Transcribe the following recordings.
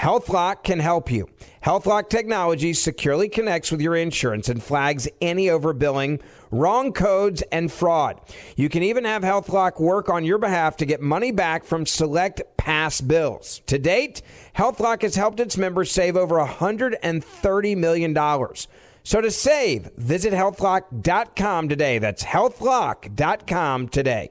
HealthLock can help you. HealthLock technology securely connects with your insurance and flags any overbilling, wrong codes, and fraud. You can even have HealthLock work on your behalf to get money back from select past bills. To date, HealthLock has helped its members save over $130 million. So to save, visit healthlock.com today. That's healthlock.com today.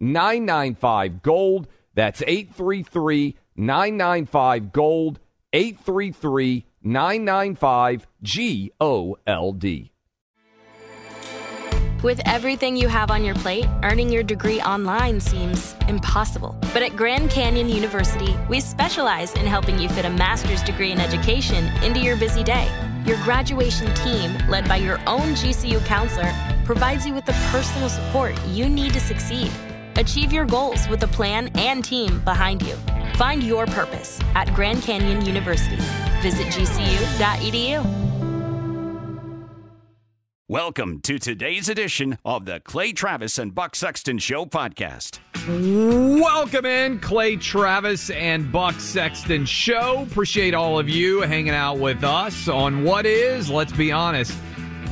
995 Gold. That's 833 995 Gold. 833 995 G O L D. With everything you have on your plate, earning your degree online seems impossible. But at Grand Canyon University, we specialize in helping you fit a master's degree in education into your busy day. Your graduation team, led by your own GCU counselor, provides you with the personal support you need to succeed. Achieve your goals with a plan and team behind you. Find your purpose at Grand Canyon University. Visit gcu.edu. Welcome to today's edition of the Clay Travis and Buck Sexton Show podcast. Welcome in, Clay Travis and Buck Sexton Show. Appreciate all of you hanging out with us on what is, let's be honest,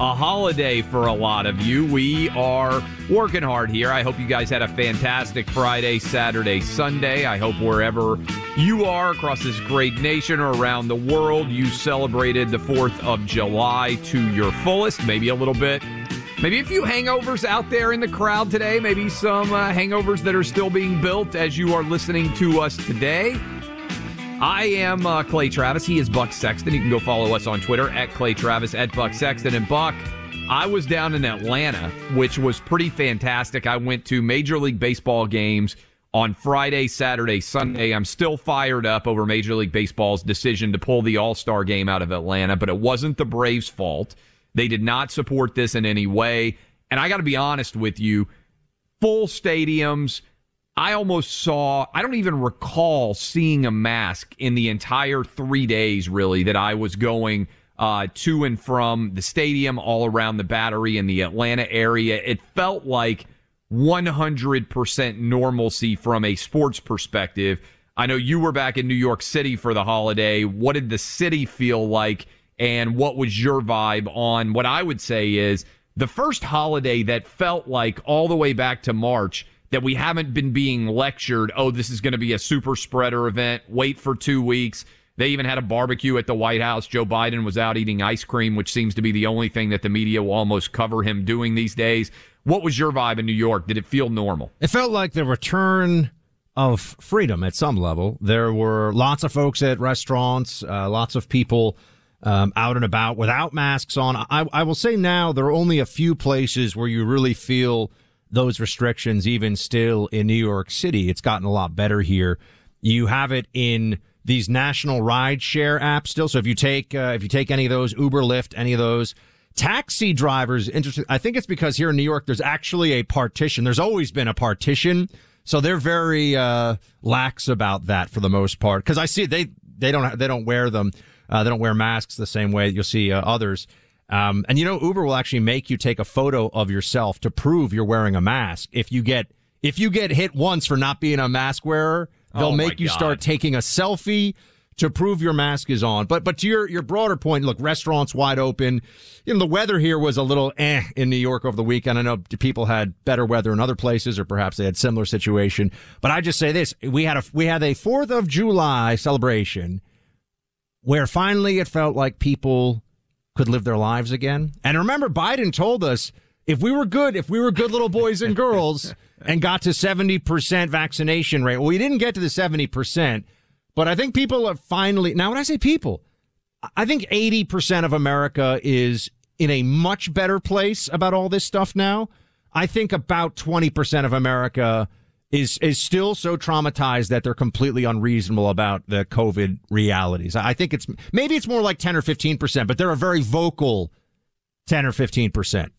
a holiday for a lot of you. We are working hard here. I hope you guys had a fantastic Friday, Saturday, Sunday. I hope wherever you are across this great nation or around the world, you celebrated the 4th of July to your fullest, maybe a little bit. Maybe a few hangovers out there in the crowd today. Maybe some uh, hangovers that are still being built as you are listening to us today. I am uh, Clay Travis. He is Buck Sexton. You can go follow us on Twitter at Clay Travis, at Buck Sexton. And Buck, I was down in Atlanta, which was pretty fantastic. I went to Major League Baseball games on Friday, Saturday, Sunday. I'm still fired up over Major League Baseball's decision to pull the All Star game out of Atlanta, but it wasn't the Braves' fault. They did not support this in any way. And I got to be honest with you full stadiums I almost saw, I don't even recall seeing a mask in the entire three days, really, that I was going uh, to and from the stadium, all around the battery in the Atlanta area. It felt like 100% normalcy from a sports perspective. I know you were back in New York City for the holiday. What did the city feel like? And what was your vibe on what I would say is the first holiday that felt like all the way back to March? That we haven't been being lectured, oh, this is going to be a super spreader event. Wait for two weeks. They even had a barbecue at the White House. Joe Biden was out eating ice cream, which seems to be the only thing that the media will almost cover him doing these days. What was your vibe in New York? Did it feel normal? It felt like the return of freedom at some level. There were lots of folks at restaurants, uh, lots of people um, out and about without masks on. I, I will say now there are only a few places where you really feel those restrictions even still in New York City. It's gotten a lot better here. You have it in these national ride share apps still. So if you take uh, if you take any of those Uber, Lyft, any of those taxi drivers, interesting. I think it's because here in New York there's actually a partition. There's always been a partition, so they're very uh, lax about that for the most part. Because I see they they don't they don't wear them. Uh, they don't wear masks the same way you'll see uh, others. Um, and you know, Uber will actually make you take a photo of yourself to prove you're wearing a mask. If you get if you get hit once for not being a mask wearer, they'll Oh, make you God. start taking a selfie to prove your mask is on. But but to your your broader point, look, restaurants wide open. You know, the weather here was a little eh in New York over the weekend. I know people had better weather in other places, or perhaps they had similar situation. But I just say this: we had a we had a Fourth of July celebration where finally it felt like people could live their lives again. And remember, Biden told us if we were good, if we were good little boys and girls and got to 70% vaccination rate, well, we didn't get to the 70%, but I think people have finally, now when I say people, I think 80% of America is in a much better place about all this stuff now. I think about 20% of America is is still so traumatized that they're completely unreasonable about the COVID realities. I think it's maybe it's more like 10 or 15%, but they're a very vocal 10 or 15%.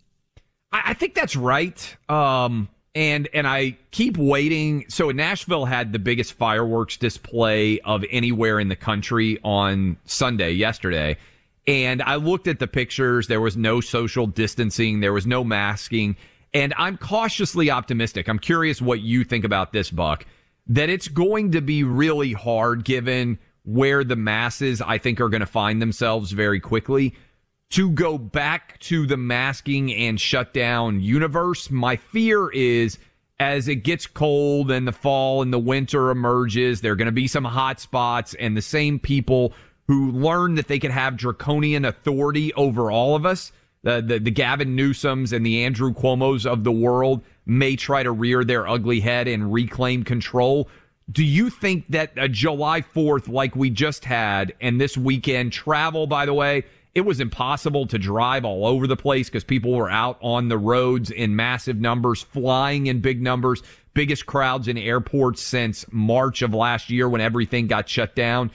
I, think that's right. Um, and and I keep waiting. So Nashville had the biggest fireworks display of anywhere in the country on Sunday yesterday. And I looked at the pictures. There was no social distancing. There was no masking. And I'm cautiously optimistic. I'm curious what you think about this, Buck, that it's going to be really hard given where the masses, I think, are going to find themselves very quickly to go back to the masking and shutdown universe. My fear is as it gets cold and the fall and the winter emerges, there are going to be some hot spots and the same people who learn that they can have draconian authority over all of us the, the, the Gavin Newsoms and the Andrew Cuomo's of the world may try to rear their ugly head and reclaim control. Do you think that a July 4th, like we just had, and this weekend travel, by the way, it was impossible to drive all over the place because people were out on the roads in massive numbers, flying in big numbers, biggest crowds in airports since March of last year when everything got shut down.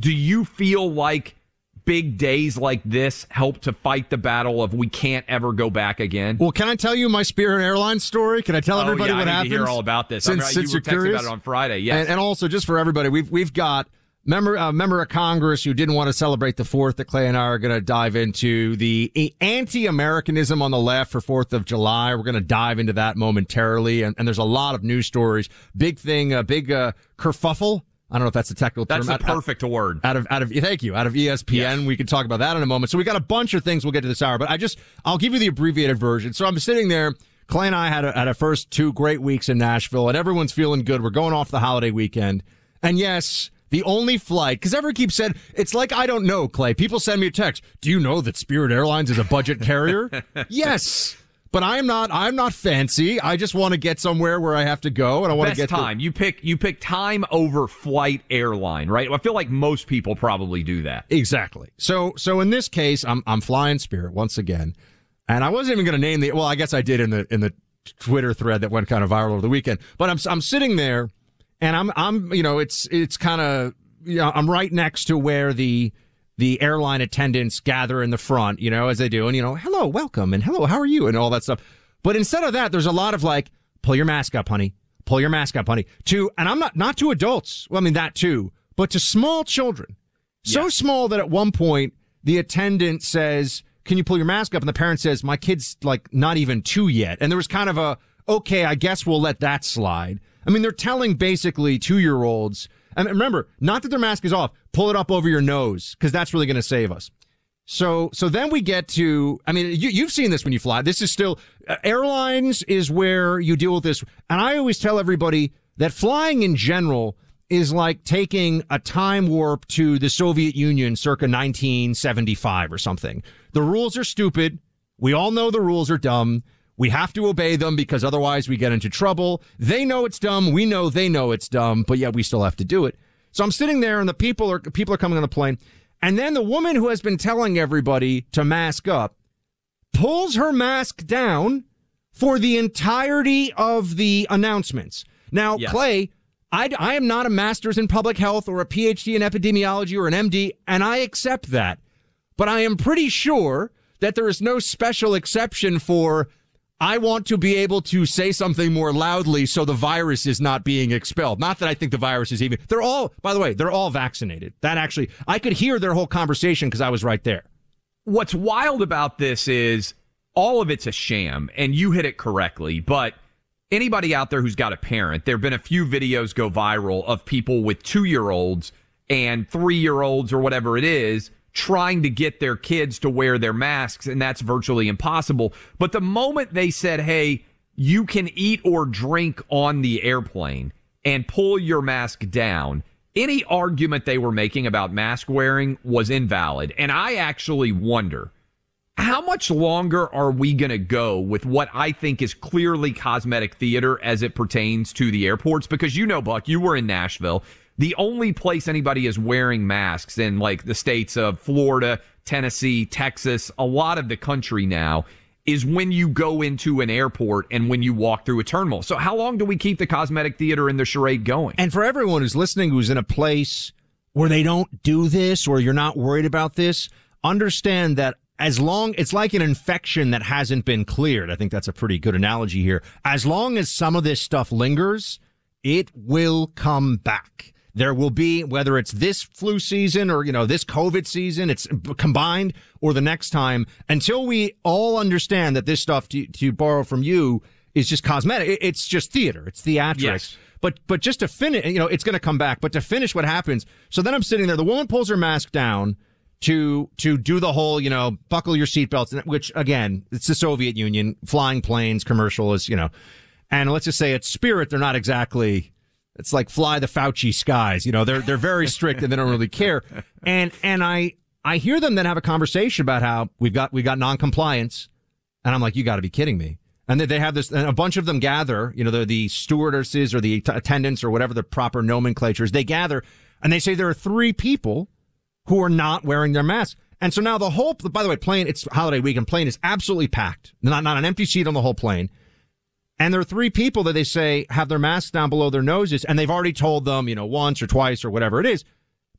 Do you feel like big days like this help to fight the battle of we can't ever go back again? Well, can I tell you my Spirit Airlines story? Can I tell oh, everybody yeah, what I happened? hear all about this. Since, I since you were you're curious about it on Friday, yes. And, and, also, just for everybody, we've we've got member uh, member of Congress who didn't want to celebrate the Fourth. That Clay and I are going to dive into the anti-Americanism on the left for Fourth of July. We're going to dive into that momentarily, and, and, there's a lot of news stories. Big thing, a big uh, kerfuffle I don't know if that's a technical term. That's the perfect out, word. Out of out of thank you. Out of ESPN. Yes. We can talk about that in a moment. So we got a bunch of things we'll get to this hour, but I just I'll give you the abbreviated version. So I'm sitting there. Clay and I had a, had a first two great weeks in Nashville, and everyone's feeling good. We're going off the holiday weekend, and yes, the only flight because everyone keeps said it's like I don't know, Clay. People send me a text. Do you know that Spirit Airlines is a budget carrier? yes. But I'm not. I'm not fancy. I just want to get somewhere where I have to go, and I want to get time. You pick. You pick time over flight airline, right? I feel like most people probably do that. Exactly. So, so in this case, I'm I'm flying Spirit once again, and I wasn't even going to name the. Well, I guess I did in the in the Twitter thread that went kind of viral over the weekend. But I'm I'm sitting there, and I'm I'm you know it's it's kind of you know, I'm right next to where the the airline attendants gather in the front, you know, as they do, and you know, hello, welcome, and hello, how are you, and all that stuff. But instead of that, there's a lot of like, pull your mask up, honey, pull your mask up, honey. To and I'm not not to adults. Well, I mean that too, but to small children, so small that at one point the attendant says, "Can you pull your mask up?" and the parent says, "My kid's like not even two yet," and there was kind of a, okay, I guess we'll let that slide. I mean, they're telling basically two year olds and remember, not that their mask is off. Pull it up over your nose because that's really going to save us. So, so then we get to, I mean, you, you've seen this when you fly. This is still, uh, airlines is where you deal with this. And I always tell everybody that flying in general is like taking a time warp to the Soviet Union circa 1975 or something. The rules are stupid. We all know the rules are dumb. We have to obey them because otherwise we get into trouble. They know it's dumb. We know they know it's dumb, but yet we still have to do it. So I'm sitting there and the people are people are coming on the plane. And then the woman who has been telling everybody to mask up pulls her mask down for the entirety of the announcements. Now, yes. Clay, I, I am not a master's in public health or a PhD in epidemiology or an MD, and I accept that. But I am pretty sure that there is no special exception for I want to be able to say something more loudly so the virus is not being expelled. Not that I think the virus is even, they're all, by the way, they're all vaccinated. That actually, I could hear their whole conversation because I was right there. What's wild about this is all of it's a sham, and you hit it correctly, but anybody out there who's got a parent, there have been a few videos go viral of people with two year olds and three year olds or whatever it is trying to get their kids to wear their masks, and that's virtually impossible. But the moment they said, hey, you can eat or drink on the airplane and pull your mask down, any argument they were making about mask wearing was invalid. And I actually wonder how much longer are we going to go with what I think is clearly cosmetic theater as it pertains to the airports? Because you know, Buck, you were in Nashville The only place anybody is wearing masks in like the states of Florida, Tennessee, Texas, a lot of the country now is when you go into an airport and when you walk through a terminal. So how long do we keep the cosmetic theater and the charade going? And for everyone who's listening who's in a place where they don't do this or you're not worried about this, understand that as long it's like an infection that hasn't been cleared. I think that's a pretty good analogy here. As long as some of this stuff lingers, it will come back. There will be, whether it's this flu season or, you know, this COVID season, it's combined or the next time until we all understand that this stuff to, to borrow from you is just cosmetic. It's just theater. It's theatrics. Yes. But, but just to finish, you know, it's going to come back, but to finish what happens. So then I'm sitting there. The woman pulls her mask down to to do the whole, you know, buckle your seatbelts, which again, it's the Soviet Union, flying planes commercial is, you know, and let's just say it's Spirit, they're not exactly it's like fly the Fauci skies. You know, they're they're very strict and they don't really care. And and I I hear them then have a conversation about how we've got we got non-compliance, and I'm like, you got to be kidding me. And they have this, and a bunch of them gather. You know, they're the stewardesses or the attendants or whatever the proper nomenclatures. They gather and they say there are three people who are not wearing their masks. And so now the whole, by the way, plane, it's holiday weekend, plane is absolutely packed. Not, not an empty seat on the whole plane. And there are three people that they say have their masks down below their noses, and they've already told them, you know, once or twice or whatever it is.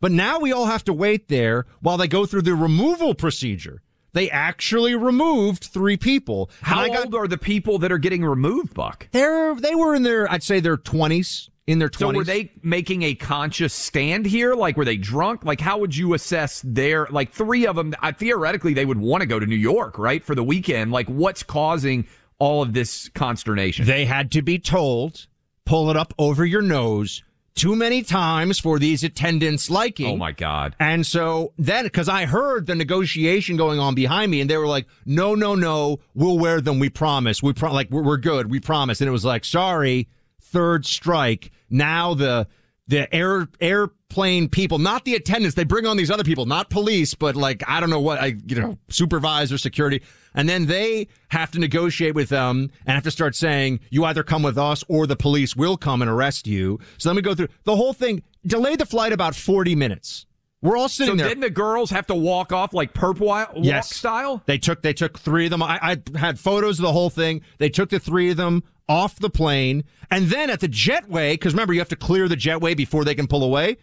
But now we all have to wait there while they go through the removal procedure. They actually removed three people. How got, old are the people that are getting removed, Buck? They're they were in their I'd say their twenties. In their 20s. So were they making a conscious stand here? Like were they drunk? Like how would you assess their like three of them? I, theoretically, they would want to go to New York, right, for the weekend. Like what's causing all of this consternation? They had to be told, pull it up over your nose too many times for these attendants liking. Oh my God. And so then, cause I heard the negotiation going on behind me and they were like, no, no, no, we'll wear them. We promise. We pro- like, we're, we're good. We promise. And it was like, sorry, third strike. Now the, the air airplane people, not the attendants. They bring on these other people, not police, but like I don't know what I you know supervisor security, and then they have to negotiate with them and have to start saying you either come with us or the police will come and arrest you. So let me go through the whole thing. Delay the flight about forty minutes. We're all sitting so there. didn't the girls have to walk off like perp walk yes. style? They took they took three of them. I, I had photos of the whole thing. They took the three of them off the plane. And then at the jetway, because remember, you have to clear the jetway before they can pull away.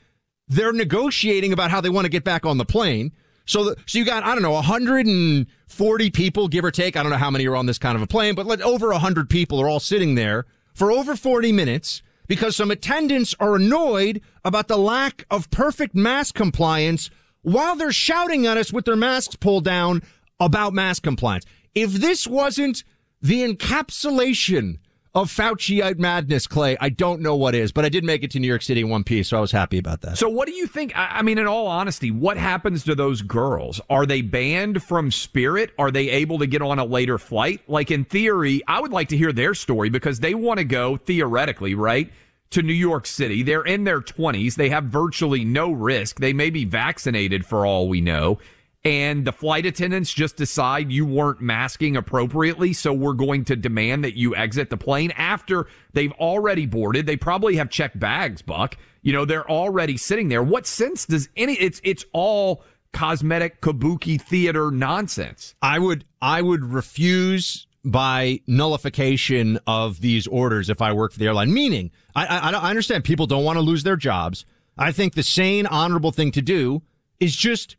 They're negotiating about how they want to get back on the plane. So, the, so you got, I don't know, 140 people, give or take. I don't know how many are on this kind of a plane, but let, over 100 people are all sitting there for over 40 minutes because some attendants are annoyed about the lack of perfect mask compliance while they're shouting at us with their masks pulled down about mask compliance. If this wasn't the encapsulation Oh, of Fauciite madness, Clay. I don't know what is, but I did make it to New York City in one piece, so I was happy about that. So, what do you think? I mean, in all honesty, what happens to those girls? Are they banned from Spirit? Are they able to get on a later flight? Like, in theory, I would like to hear their story because they want to go, theoretically, right? To New York City. They're in their 20s. They have virtually no risk. They may be vaccinated for all we know and the flight attendants just decide you weren't masking appropriately, so we're going to demand that you exit the plane after they've already boarded. They probably have checked bags, Buck. You know, they're already sitting there. What sense does any it's it's all cosmetic kabuki theater nonsense. I would I would refuse by nullification of these orders if I work for the airline. Meaning, I, I, I understand people don't want to lose their jobs. I think the sane, honorable thing to do is just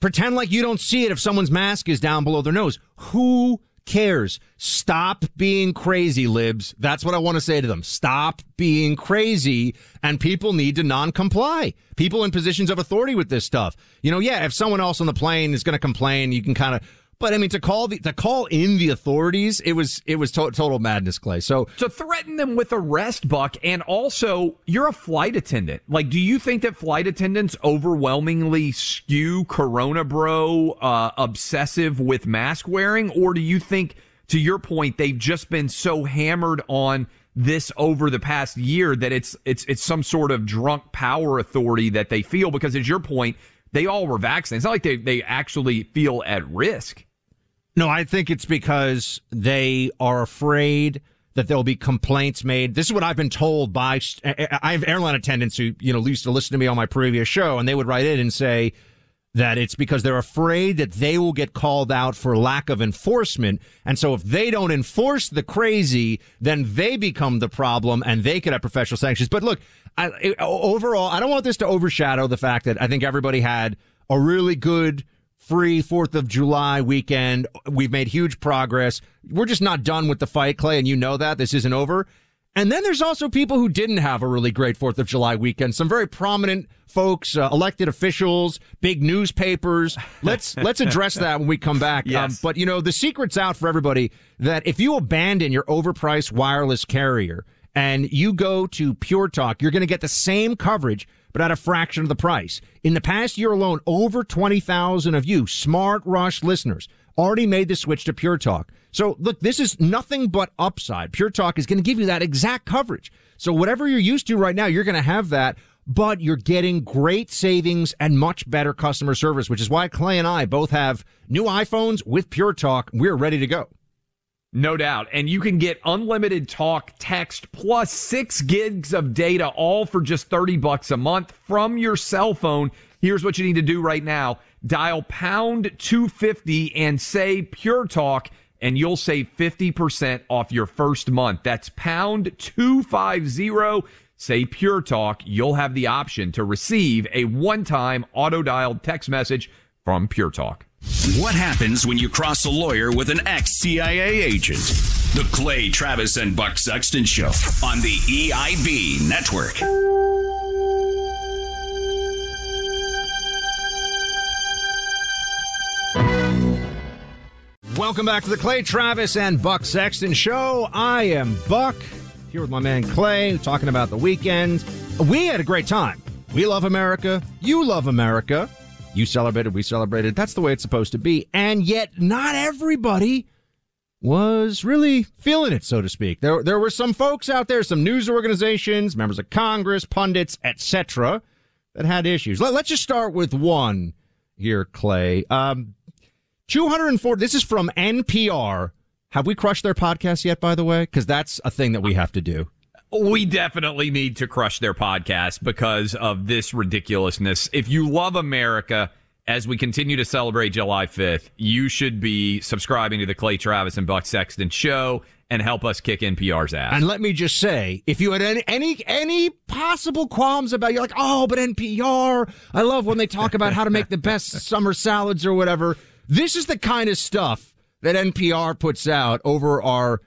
Pretend like you don't see it if someone's mask is down below their nose. Who cares? Stop being crazy, libs. That's what I want to say to them. Stop being crazy. And people need to non comply. People in positions of authority with this stuff. You know, yeah, if someone else on the plane is going to complain, you can kind of but I mean, to call the to call in the authorities, it was it was to- total madness, Clay. So to threaten them with arrest, Buck, and also you're a flight attendant. Like, do you think that flight attendants overwhelmingly skew Corona Bro uh, obsessive with mask wearing, or do you think, to your point, they've just been so hammered on this over the past year that it's it's it's some sort of drunk power authority that they feel because, as your point they all were vaccinated. It's not like they, they actually feel at risk. No, I think it's because they are afraid that there'll be complaints made. This is what I've been told by, I have airline attendants who, you know, used to listen to me on my previous show and they would write in and say that it's because they're afraid that they will get called out for lack of enforcement. And so if they don't enforce the crazy, then they become the problem and they could have professional sanctions. But look, I, overall, I don't want this to overshadow the fact that I think everybody had a really good free Fourth of July weekend. We've made huge progress. We're just not done with the fight, Clay, and you know that this isn't over. And then there's also people who didn't have a really great Fourth of July weekend. Some very prominent folks, uh, elected officials, big newspapers. Let's let's address that when we come back. Um, yes. Um, but you know, the secret's out for everybody that if you abandon your overpriced wireless carrier and you go to Pure Talk, you're going to get the same coverage but at a fraction of the price. In the past year alone, over 20,000 of you smart rush listeners already made the switch to Pure Talk. So look, this is nothing but upside. Pure Talk is going to give you that exact coverage. So whatever you're used to right now, you're going to have that, but you're getting great savings and much better customer service, which is why Clay and I both have new iPhones with Pure Talk. We're ready to go. No doubt. And you can get unlimited talk, text, plus six gigs of data, all for just 30 bucks a month from your cell phone. Here's what you need to do right now. Dial pound 250 and say pure talk and you'll save 50% off your first month. That's pound 250. Say pure talk. You'll have the option to receive a one time auto dialed text message from pure talk. What happens when you cross a lawyer with an ex CIA agent? The Clay Travis and Buck Sexton Show on the EIB Network. Welcome back to the Clay Travis and Buck Sexton Show. I am Buck here with my man Clay talking about the weekend. We had a great time. We love America. You love America. You celebrated, we celebrated. That's the way it's supposed to be. And yet, not everybody was really feeling it, so to speak. There, there were some folks out there, some news organizations, members of Congress, pundits, etc., that had issues. Let, us just start with one here, Clay. Um, 204. This is from NPR. Have we crushed their podcast yet, by the way? Because that's a thing that we have to do. We definitely need to crush their podcast because of this ridiculousness. If you love America, as we continue to celebrate July 5th, you should be subscribing to the Clay Travis and Buck Sexton show and help us kick NPR's ass. And let me just say, if you had any any, any possible qualms about you're like, oh, but NPR, I love when they talk about how to make the best summer salads or whatever. This is the kind of stuff that NPR puts out over our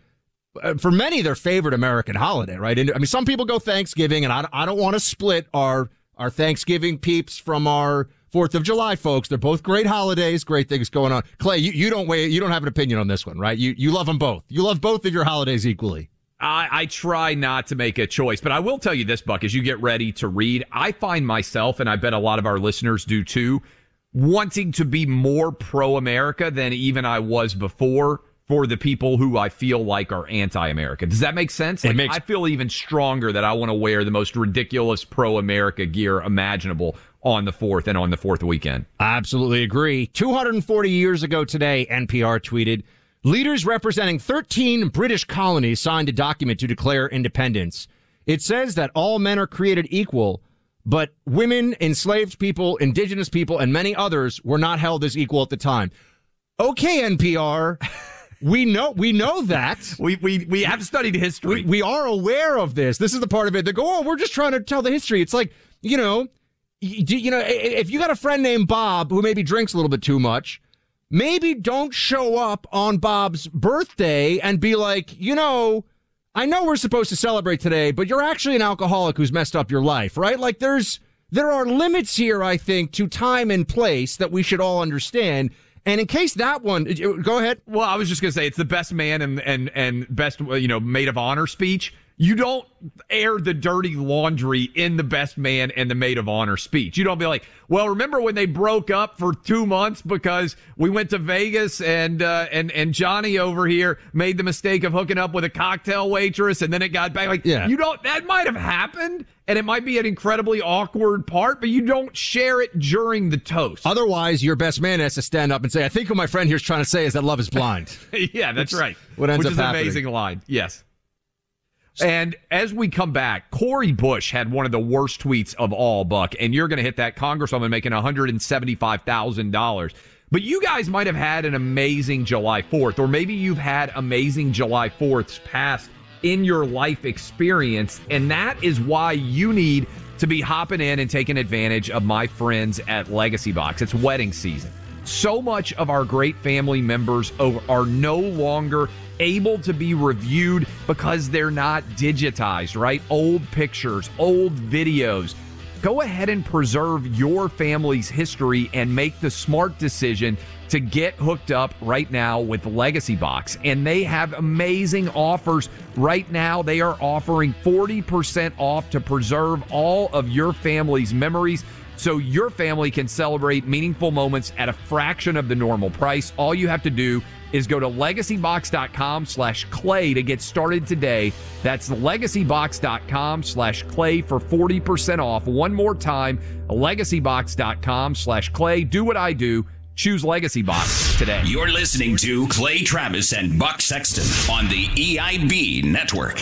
Uh, for many their favorite American holiday, right? I mean, some people go Thanksgiving, and I, I don't want to split our our Thanksgiving peeps from our Fourth of July folks. They're both great holidays, great things going on. Clay, you, you don't wait, you don't have an opinion on this one, right? You you love them both. You love both of your holidays equally. I, I try not to make a choice, but I will tell you this, Buck, as you get ready to read, I find myself, and I bet a lot of our listeners do too, wanting to be more pro America than even I was before for the people who I feel like are anti-American. Does that make sense? Like, makes- I feel even stronger that I want to wear the most ridiculous pro-America gear imaginable on the 4th and on the 4th weekend. I absolutely agree. 240 years ago today, NPR tweeted, leaders representing 13 British colonies signed a document to declare independence. It says that all men are created equal, but women, enslaved people, indigenous people, and many others were not held as equal at the time. Okay, NPR. we know we know that we we we have studied history. We, we are aware of this. This is the part of it. They go, oh, we're just trying to tell the history. It's like you know, you, you know, if you got a friend named Bob who maybe drinks a little bit too much, maybe don't show up on Bob's birthday and be like, you know. I know we're supposed to celebrate today, but you're actually an alcoholic who's messed up your life, right? Like there's there are limits here, I think, to time and place that we should all understand. And in case that one, go ahead. Well, I was just going to say it's the best man and and and best you know maid of honor speech. You don't air the dirty laundry in the best man and the maid of honor speech. You don't be like, well, remember when they broke up for two months because we went to Vegas and uh, and and Johnny over here made the mistake of hooking up with a cocktail waitress and then it got back. Like, yeah. you don't. That might have happened and it might be an incredibly awkward part, but you don't share it during the toast. Otherwise, your best man has to stand up and say, "I think what my friend here is trying to say is that love is blind." yeah, that's Which, right. What ends Which up is happening. an amazing line. Yes. And as we come back, Cori Bush had one of the worst tweets of all, Buck, and you're going to hit that congresswoman making $175,000. But you guys might have had an amazing July 4th, or maybe you've had amazing July 4ths past in your life experience. And that is why you need to be hopping in and taking advantage of my friends at Legacy Box. It's wedding season. So much of our great family members are no longer able to be reviewed because they're not digitized, right? Old pictures, old videos. Go ahead and preserve your family's history and make the smart decision to get hooked up right now with Legacy Box. And they have amazing offers right now. They are offering 40% off to preserve all of your family's memories so your family can celebrate meaningful moments at a fraction of the normal price. All you have to do is go to legacybox.com slash clay to get started today. That's legacybox.com slash clay for 40% off. One more time, legacybox.com slash clay. Do what I do. Choose Legacy Box today. You're listening to Clay Travis and Buck Sexton on the EIB network.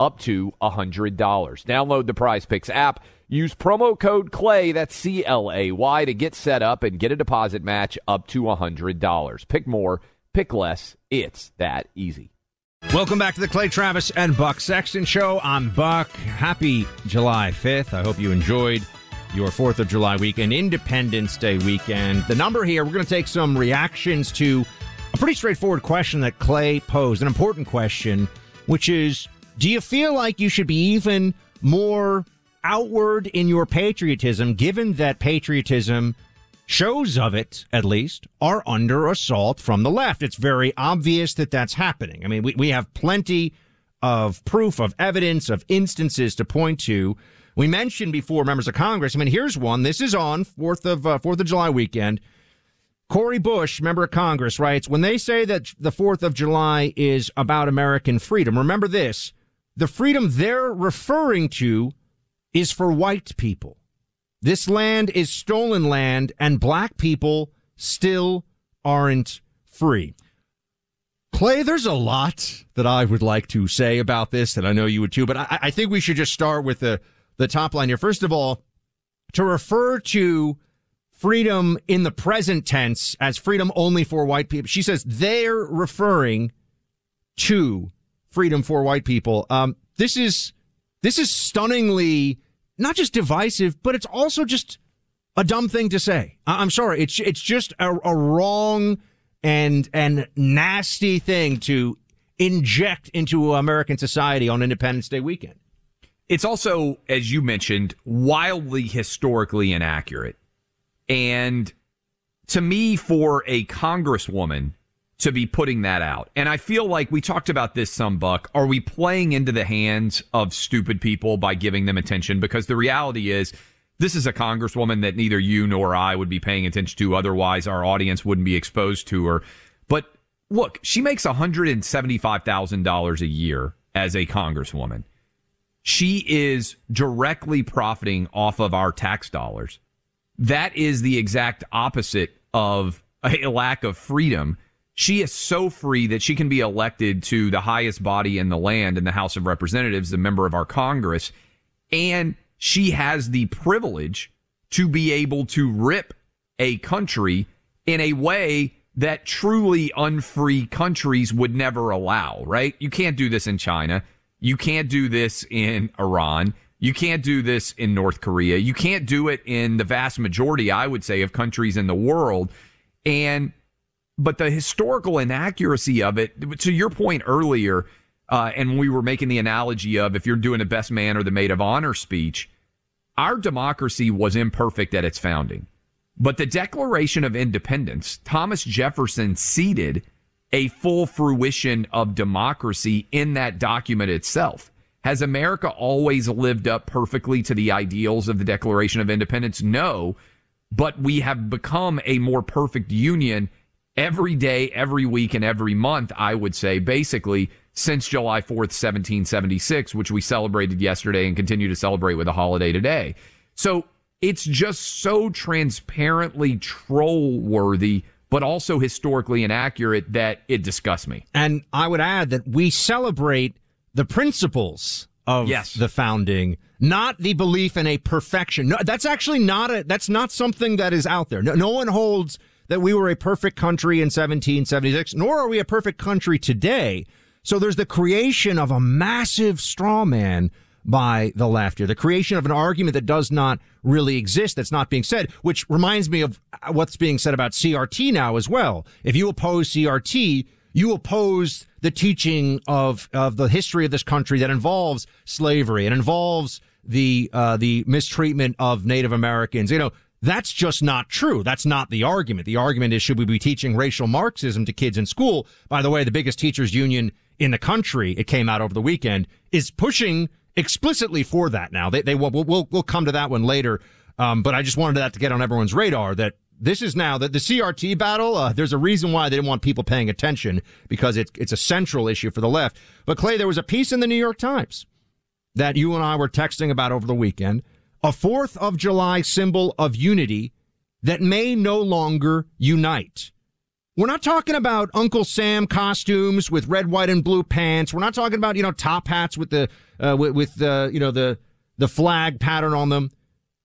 up to $100. Download the Prize Picks app. Use promo code CLAY, that's C L A Y, to get set up and get a deposit match up to $100. Pick more, pick less. It's that easy. Welcome back to the Clay Travis and Buck Sexton Show. I'm Buck. Happy July 5th. I hope you enjoyed your 4th of July weekend, Independence Day weekend. The number here, we're going to take some reactions to a pretty straightforward question that Clay posed, an important question, which is do you feel like you should be even more outward in your patriotism, given that patriotism shows of it, at least, are under assault from the left. It's very obvious that that's happening. I mean, we, we have plenty of proof, of evidence, of instances to point to. We mentioned before members of Congress. I mean, here's one. This is on Fourth of uh, Fourth of July weekend. Cori Bush, member of Congress, writes when they say that the Fourth of July is about American freedom. Remember this: the freedom they're referring to is for white people. This land is stolen land, and black people still aren't free. Clay, there's a lot that I would like to say about this, and I know you would too, but I, I think we should just start with the, the top line here. First of all, to refer to freedom in the present tense as freedom only for white people, she says they're referring to freedom for white people. Um, this is this is stunningly not just divisive, but it's also just a dumb thing to say. I- am sorry. It's, it's just a, a wrong and, and nasty thing to inject into American society on Independence Day weekend. It's also, as you mentioned, wildly historically inaccurate. And to me, for a congresswoman to be putting that out. And I feel like we talked about this some, Buck. Are we playing into the hands of stupid people by giving them attention? Because the reality is, this is a congresswoman that neither you nor I would be paying attention to. Otherwise, our audience wouldn't be exposed to her. But look, she makes $175,000 a year as a congresswoman. She is directly profiting off of our tax dollars. That is the exact opposite of a lack of freedom she is so free that she can be elected to the highest body in the land in the House of Representatives, the member of our Congress. And she has the privilege to be able to rip a country in a way that truly unfree countries would never allow, right? You can't do this in China. You can't do this in Iran. You can't do this in North Korea. You can't do it in the vast majority, I would say, of countries in the world. And but the historical inaccuracy of it, to your point earlier, uh, and we were making the analogy of if you're doing a best man or the maid of honor speech, our democracy was imperfect at its founding. But the Declaration of Independence, Thomas Jefferson seeded a full fruition of democracy in that document itself. Has America always lived up perfectly to the ideals of the Declaration of Independence? No, but we have become a more perfect union every day, every week, and every month, I would say, basically, since July 4th, 1776, which we celebrated yesterday and continue to celebrate with a holiday today. So it's just so transparently troll worthy, but also historically inaccurate that it disgusts me. And I would add that we celebrate the principles of yes. the founding, not the belief in a perfection. No, that's actually not a, that's not something that is out there. No, no one holds that we were a perfect country in 1776, nor are we a perfect country today. So there's the creation of a massive straw man by the left here, the creation of an argument that does not really exist, that's not being said, which reminds me of what's being said about CRT now as well. If you oppose CRT, you oppose the teaching of, of the history of this country that involves slavery and involves the, uh, the mistreatment of Native Americans. You know, that's just not true. That's not the argument. The argument is should we be teaching racial Marxism to kids in school? By the way, the biggest teachers union in the country, it came out over the weekend, is pushing explicitly for that now. They, they will, we'll, we'll come to that one later. Um, but I just wanted that to get on everyone's radar that this is now that the CRT battle. Uh, there's a reason why they didn't want people paying attention because it, it's a central issue for the left. But Clay, there was a piece in the New York Times that you and I were texting about over the weekend a 4th of July symbol of unity that may no longer unite. We're not talking about Uncle Sam costumes with red, white, and blue pants. We're not talking about you know top hats with the uh, with, with you know the the flag pattern on them.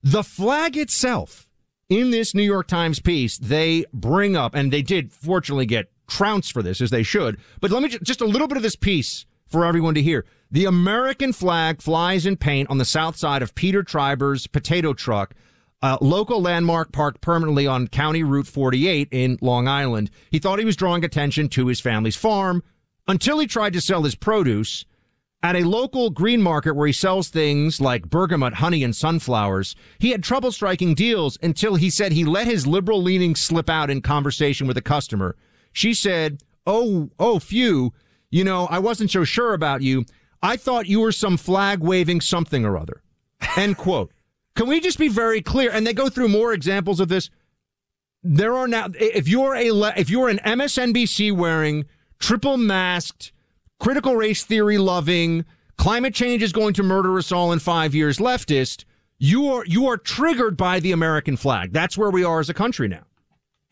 The flag itself in this New York Times piece they bring up, and they did fortunately get trounced for this as they should. But let me just, just a little bit of this piece for everyone to hear. The American flag flies in paint on the south side of Peter Treiber's potato truck, a local landmark parked permanently on County Route 48 in Long Island. He thought he was drawing attention to his family's farm until he tried to sell his produce. At a local green market where he sells things like bergamot, honey, and sunflowers, he had trouble striking deals until he said he let his liberal leanings slip out in conversation with a customer. She said, Oh, oh, phew, you know, I wasn't so sure about you. I thought you were some flag waving something or other. End quote. Can we just be very clear? And they go through more examples of this. There are now, if you're a, if you're an MSNBC wearing, triple masked, critical race theory loving, climate change is going to murder us all in five years leftist, you are, you are triggered by the American flag. That's where we are as a country now.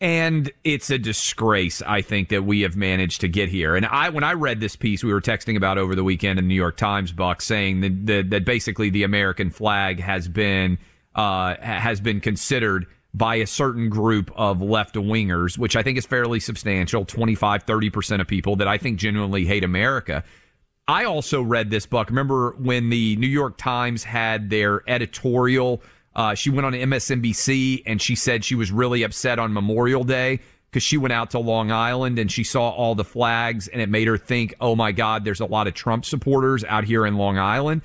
And it's a disgrace, I think, that we have managed to get here. And I, when I read this piece, we were texting about over the weekend in the New York Times, Buck, saying that, that, that basically the American flag has been uh, has been considered by a certain group of left wingers, which I think is fairly substantial 25, 30% of people that I think genuinely hate America. I also read this book. Remember when the New York Times had their editorial? Uh, she went on MSNBC and she said she was really upset on Memorial Day because she went out to Long Island and she saw all the flags and it made her think, oh my God, there's a lot of Trump supporters out here in Long Island.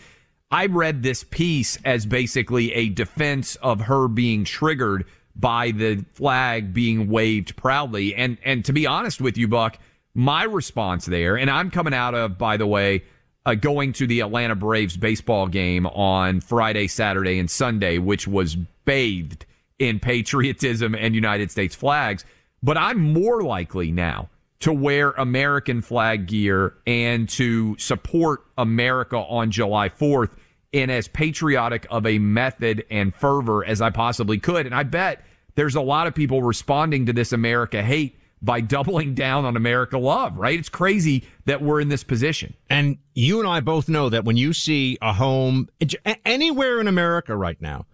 I read this piece as basically a defense of her being triggered by the flag being waved proudly. And and to be honest with you, Buck, my response there, and I'm coming out of, by the way, uh, going to the Atlanta Braves baseball game on Friday, Saturday, and Sunday, which was bathed in patriotism and United States flags. But I'm more likely now to wear American flag gear and to support America on July 4th in as patriotic of a method and fervor as I possibly could. And I bet there's a lot of people responding to this America hate by doubling down on America love, right? It's crazy that we're in this position. And you and I both know that when you see a home anywhere in America right now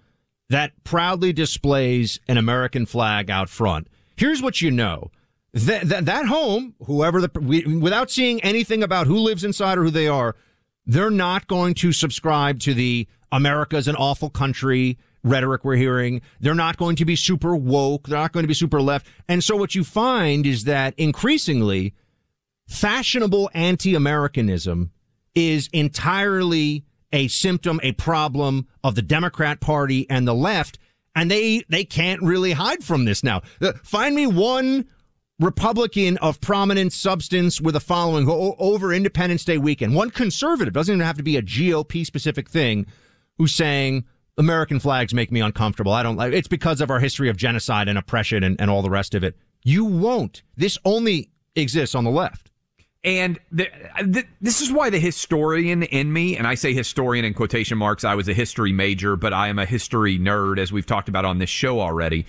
that proudly displays an American flag out front, here's what you know. That, that, that home, whoever the, we, without seeing anything about who lives inside or who they are, they're not going to subscribe to the America's an awful country rhetoric we're hearing. They're not going to be super woke. They're not going to be super left. And so what you find is that increasingly fashionable anti-Americanism is entirely a symptom, a problem of the Democrat party and the left. And they, they can't really hide from this now. Uh, find me one Republican of prominent substance with a following over Independence Day weekend. One conservative doesn't even have to be a GOP specific thing who's saying American flags make me uncomfortable. I don't like it's because of our history of genocide and oppression and, and all the rest of it. You won't. This only exists on the left. And the, the, this is why the historian in me, and I say historian in quotation marks, I was a history major, but I am a history nerd, as we've talked about on this show already.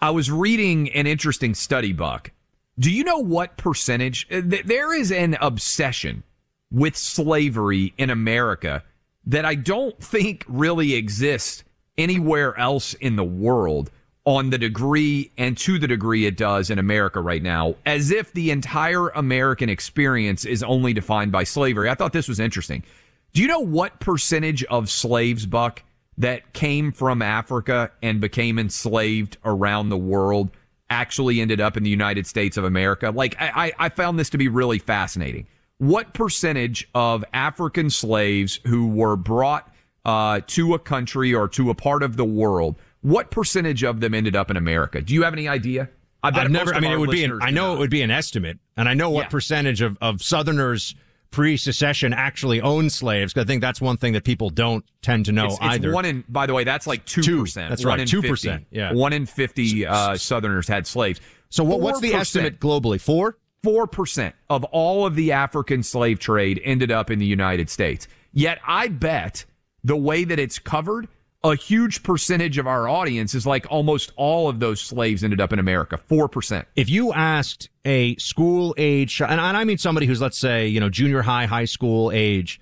I was reading an interesting study, Buck, do you know what percentage? Uh, there is an obsession with slavery in America that I don't think really exists anywhere else in the world on the degree and to the degree it does in America right now, as if the entire American experience is only defined by slavery. I thought this was interesting. Do you know what percentage of slaves, Buck, that came from Africa and became enslaved around the world actually ended up in the United States of America. Like, I, I found this to be really fascinating. What percentage of African slaves who were brought uh, to a country or to a part of the world, what percentage of them ended up in America? Do you have any idea? I I've never. I mean, it would be. An, I know it would be an estimate, and I know what yeah. percentage of of Southerners pre-secession actually owned slaves. I think that's one thing that people don't tend to know it's, it's either. One in, by the way, that's like two percent. That's right, two percent. Yeah, one in fifty uh, Southerners had slaves. So what, what's the estimate globally? Four. Four percent of all of the African slave trade ended up in the United States. Yet I bet the way that it's covered a huge percentage of our audience is like almost all of those slaves ended up in America, 4%. If you asked a school age, and I mean somebody who's, let's say, you know, junior high, high school age,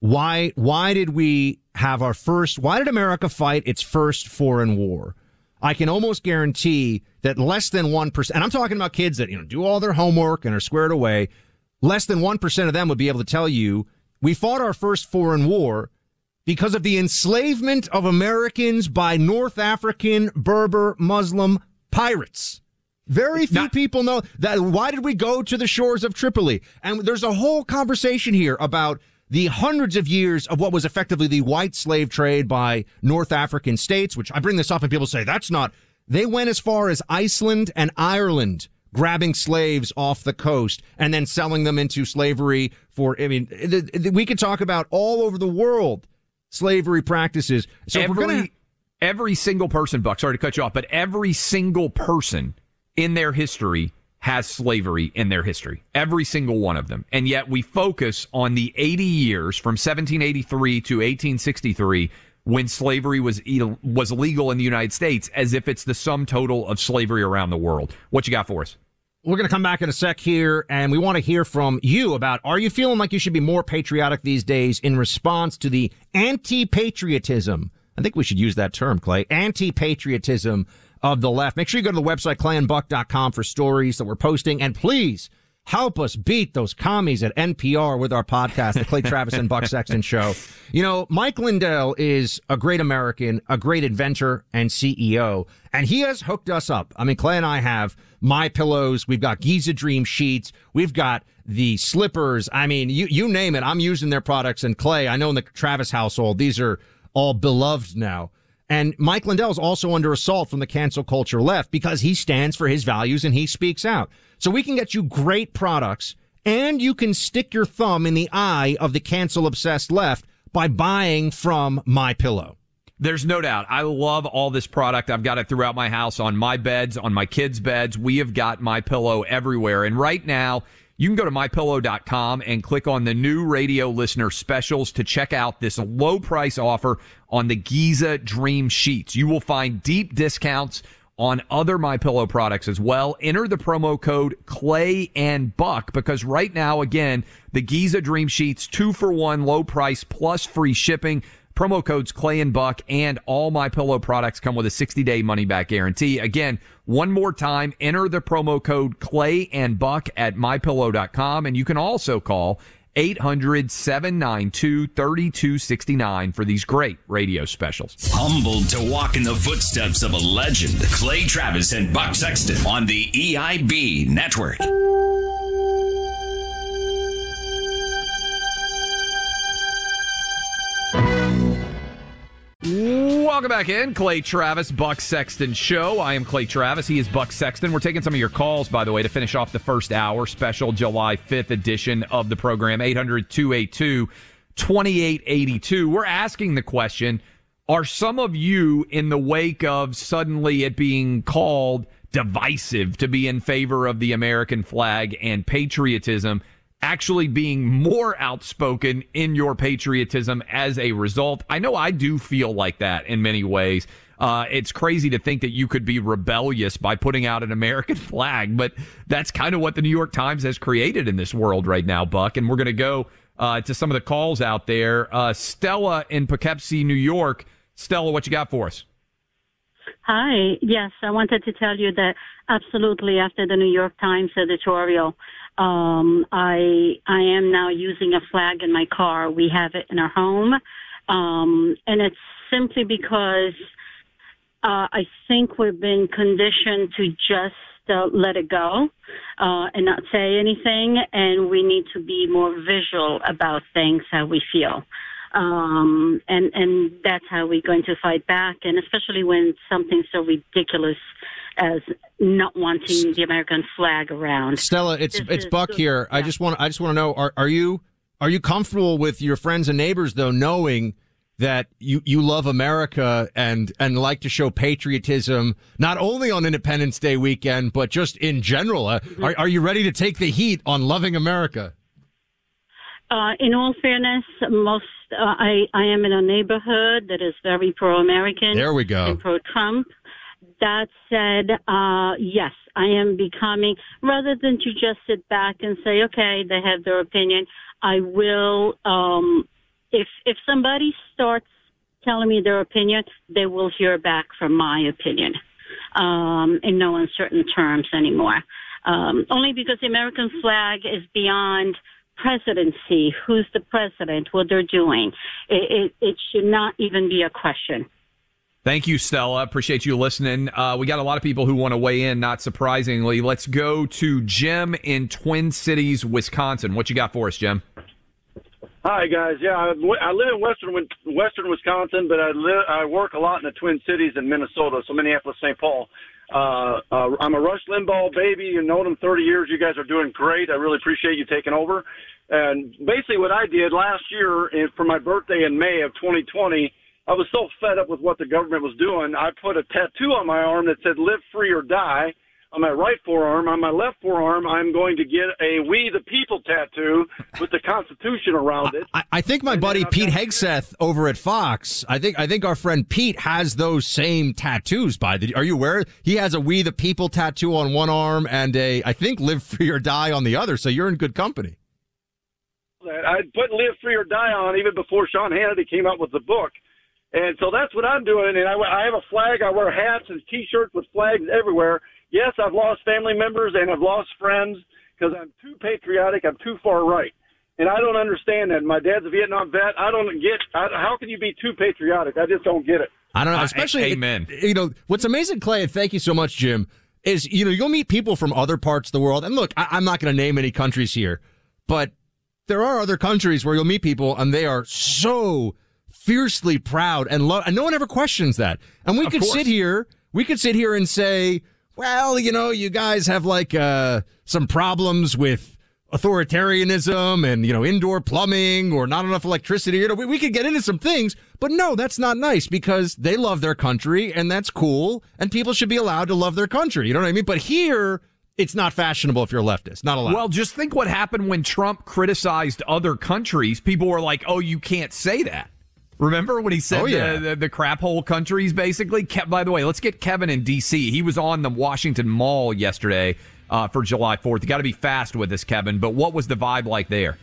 why, why did we have our first, why did America fight its first foreign war? I can almost guarantee that less than 1%, and I'm talking about kids that, you know, do all their homework and are squared away, less than 1% of them would be able to tell you, we fought our first foreign war because of the enslavement of Americans by North African, Berber, Muslim pirates. Very few Not- people know that. Why did we go to the shores of Tripoli? And there's a whole conversation here about the hundreds of years of what was effectively the white slave trade by North African states, which I bring this up and people say that's not. They went as far as Iceland and Ireland grabbing slaves off the coast and then selling them into slavery for, I mean, th- th- we could talk about all over the world slavery practices. So every, we're gonna, every single person, Buck, sorry to cut you off, but every single person in their history has slavery in their history. Every single one of them. And yet we focus on the 80 years from 1783 to 1863 when slavery was was legal in the United States as if it's the sum total of slavery around the world. What you got for us? We're going to come back in a sec here, and we want to hear from you about are you feeling like you should be more patriotic these days in response to the anti patriotism? I think we should use that term, Clay. Anti patriotism of the left. Make sure you go to the website, clayandbuck.com for stories that we're posting. And please help us beat those commies at NPR with our podcast, the Clay Travis and Buck Sexton Show. You know, Mike Lindell is a great American, a great inventor and CEO, and he has hooked us up. I mean, Clay and I have my pillows. We've got Giza Dream sheets. We've got the slippers. I mean, you, you name it. I'm using their products. And Clay, I know in the Travis household, these are all beloved now. And Mike Lindell is also under assault from the cancel culture left because he stands for his values and he speaks out. So we can get you great products and you can stick your thumb in the eye of the cancel obsessed left by buying from my pillow. There's no doubt. I love all this product. I've got it throughout my house on my beds, on my kids' beds. We have got my pillow everywhere. And right now, you can go to mypillow.com and click on the new radio listener specials to check out this low price offer on the Giza Dream Sheets. You will find deep discounts on other My Pillow products as well. Enter the promo code Clay and Buck because right now, again, the Giza Dream Sheets two for one, low price plus free shipping. Promo codes Clay and Buck and all My Pillow products come with a 60 day money back guarantee. Again, one more time, enter the promo code Clay and Buck at mypillow.com and you can also call 800 792 3269 for these great radio specials. Humbled to walk in the footsteps of a legend, Clay Travis and Buck Sexton on the EIB network. Welcome back in, Clay Travis, Buck Sexton Show. I am Clay Travis. He is Buck Sexton. We're taking some of your calls, by the way, to finish off the first hour, special July 5th edition of the program, 800 282 2882. We're asking the question Are some of you in the wake of suddenly it being called divisive to be in favor of the American flag and patriotism? Actually being more outspoken in your patriotism as a result. I know I do feel like that in many ways. Uh, it's crazy to think that you could be rebellious by putting out an American flag, but that's kind of what the New York Times has created in this world right now, Buck. And we're going to go uh, to some of the calls out there. Uh, Stella in Poughkeepsie, New York. Stella, what you got for us? Hi. Yes, I wanted to tell you that absolutely after the New York Times editorial, um, I I am now using a flag in my car. We have it in our home, um, and it's simply because uh, I think we've been conditioned to just uh, let it go uh, and not say anything, and we need to be more visual about things how we feel. Um, and and that's how we're going to fight back, and especially when something so ridiculous as not wanting the American flag around. Stella, it's this it's Buck here. Yeah. I just want I just want to know are are you are you comfortable with your friends and neighbors though knowing that you, you love America and and like to show patriotism not only on Independence Day weekend but just in general. Uh, mm-hmm. are are you ready to take the heat on loving America? Uh, in all fairness, most uh, I I am in a neighborhood that is very pro-American. There we go. And pro-Trump. That said, uh, yes, I am becoming, rather than to just sit back and say, okay, they have their opinion, I will, um, if, if somebody starts telling me their opinion, they will hear back from my opinion, um, in no uncertain terms anymore. Um, only because the American flag is beyond presidency, who's the president, what they're doing. It, it, it should not even be a question. Thank you, Stella. Appreciate you listening. Uh, we got a lot of people who want to weigh in, not surprisingly. Let's go to Jim in Twin Cities, Wisconsin. What you got for us, Jim? Hi guys. Yeah, I, I live in western western Wisconsin, but I live I work a lot in the Twin Cities in Minnesota, so Minneapolis, St. Paul. Uh, uh, I'm a Rush Limbaugh baby. You've known him 30 years. You guys are doing great. I really appreciate you taking over. And basically, what I did last year for my birthday in May of 2020, I was so fed up with what the government was doing. I put a tattoo on my arm that said "Live Free or Die." on my right forearm. On my left forearm, I'm going to get a "We the People" tattoo with the Constitution around it. I, I think my and buddy Pete Hegseth over at Fox. I think I think our friend Pete has those same tattoos. By the, are you aware? He has a "We the People" tattoo on one arm and a I think "Live Free or Die" on the other. So you're in good company. I put "Live Free or Die" on even before Sean Hannity came out with the book. And so that's what I'm doing. And I, I have a flag. I wear hats and T-shirts with flags everywhere yes, I've lost family members and I've lost friends because I'm too patriotic. I'm too far right. And I don't understand that. My dad's a Vietnam vet. I don't get I, how can you be too patriotic? I just don't get it. I don't know. Especially, uh, amen. You know what's amazing, Clay, and thank you so much, Jim. Is you know you'll meet people from other parts of the world, and look, I, I'm not going to name any countries here, but there are other countries where you'll meet people and they are so fiercely proud and love, and no one ever questions that. And we of could course. sit here, we could sit here and say, well, you know, you guys have like uh, some problems with authoritarianism and you know indoor plumbing or not enough electricity. You know, we, we could get into some things, but no, that's not nice because they love their country and that's cool, and people should be allowed to love their country. You know what I mean? But here. It's not fashionable if you're a leftist. Not allowed. Well, just think what happened when Trump criticized other countries. People were like, "Oh, you can't say that." Remember when he said oh, yeah. the, the, the, crap hole countries, basically? Ke- by the way, let's get Kevin in D.C. He was on the Washington Mall yesterday uh, for July 4th. You got to be fast with this, Kevin. But what was the vibe like there?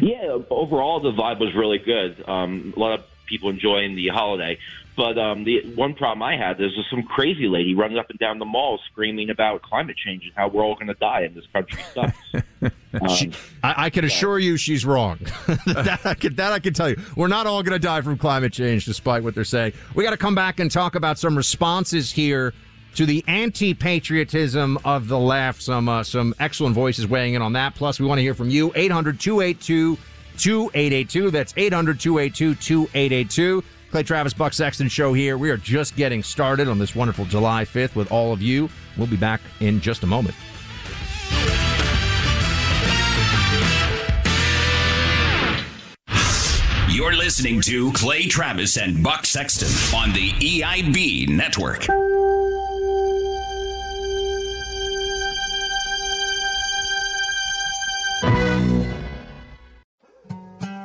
Yeah, overall, the vibe was really good. Um, a lot of people enjoying the holiday. But um, the one problem I had is some crazy lady running up and down the mall screaming about climate change and how we're all going to die and this country sucks. um, she, I, I, can assure you she's wrong. that, I can, that I can tell you. We're not all going to die from climate change, despite what they're saying. We got to come back and talk about some responses here to the anti-patriotism of the left. Some uh, some excellent voices weighing in on that. Plus, we want to hear from you. 800 282 2882. That's 800 282 2882. Clay Travis Buck Sexton show here. We are just getting started on this wonderful July 5th with all of you. We'll be back in just a moment. You're listening to Clay Travis and Buck Sexton on the EIB network.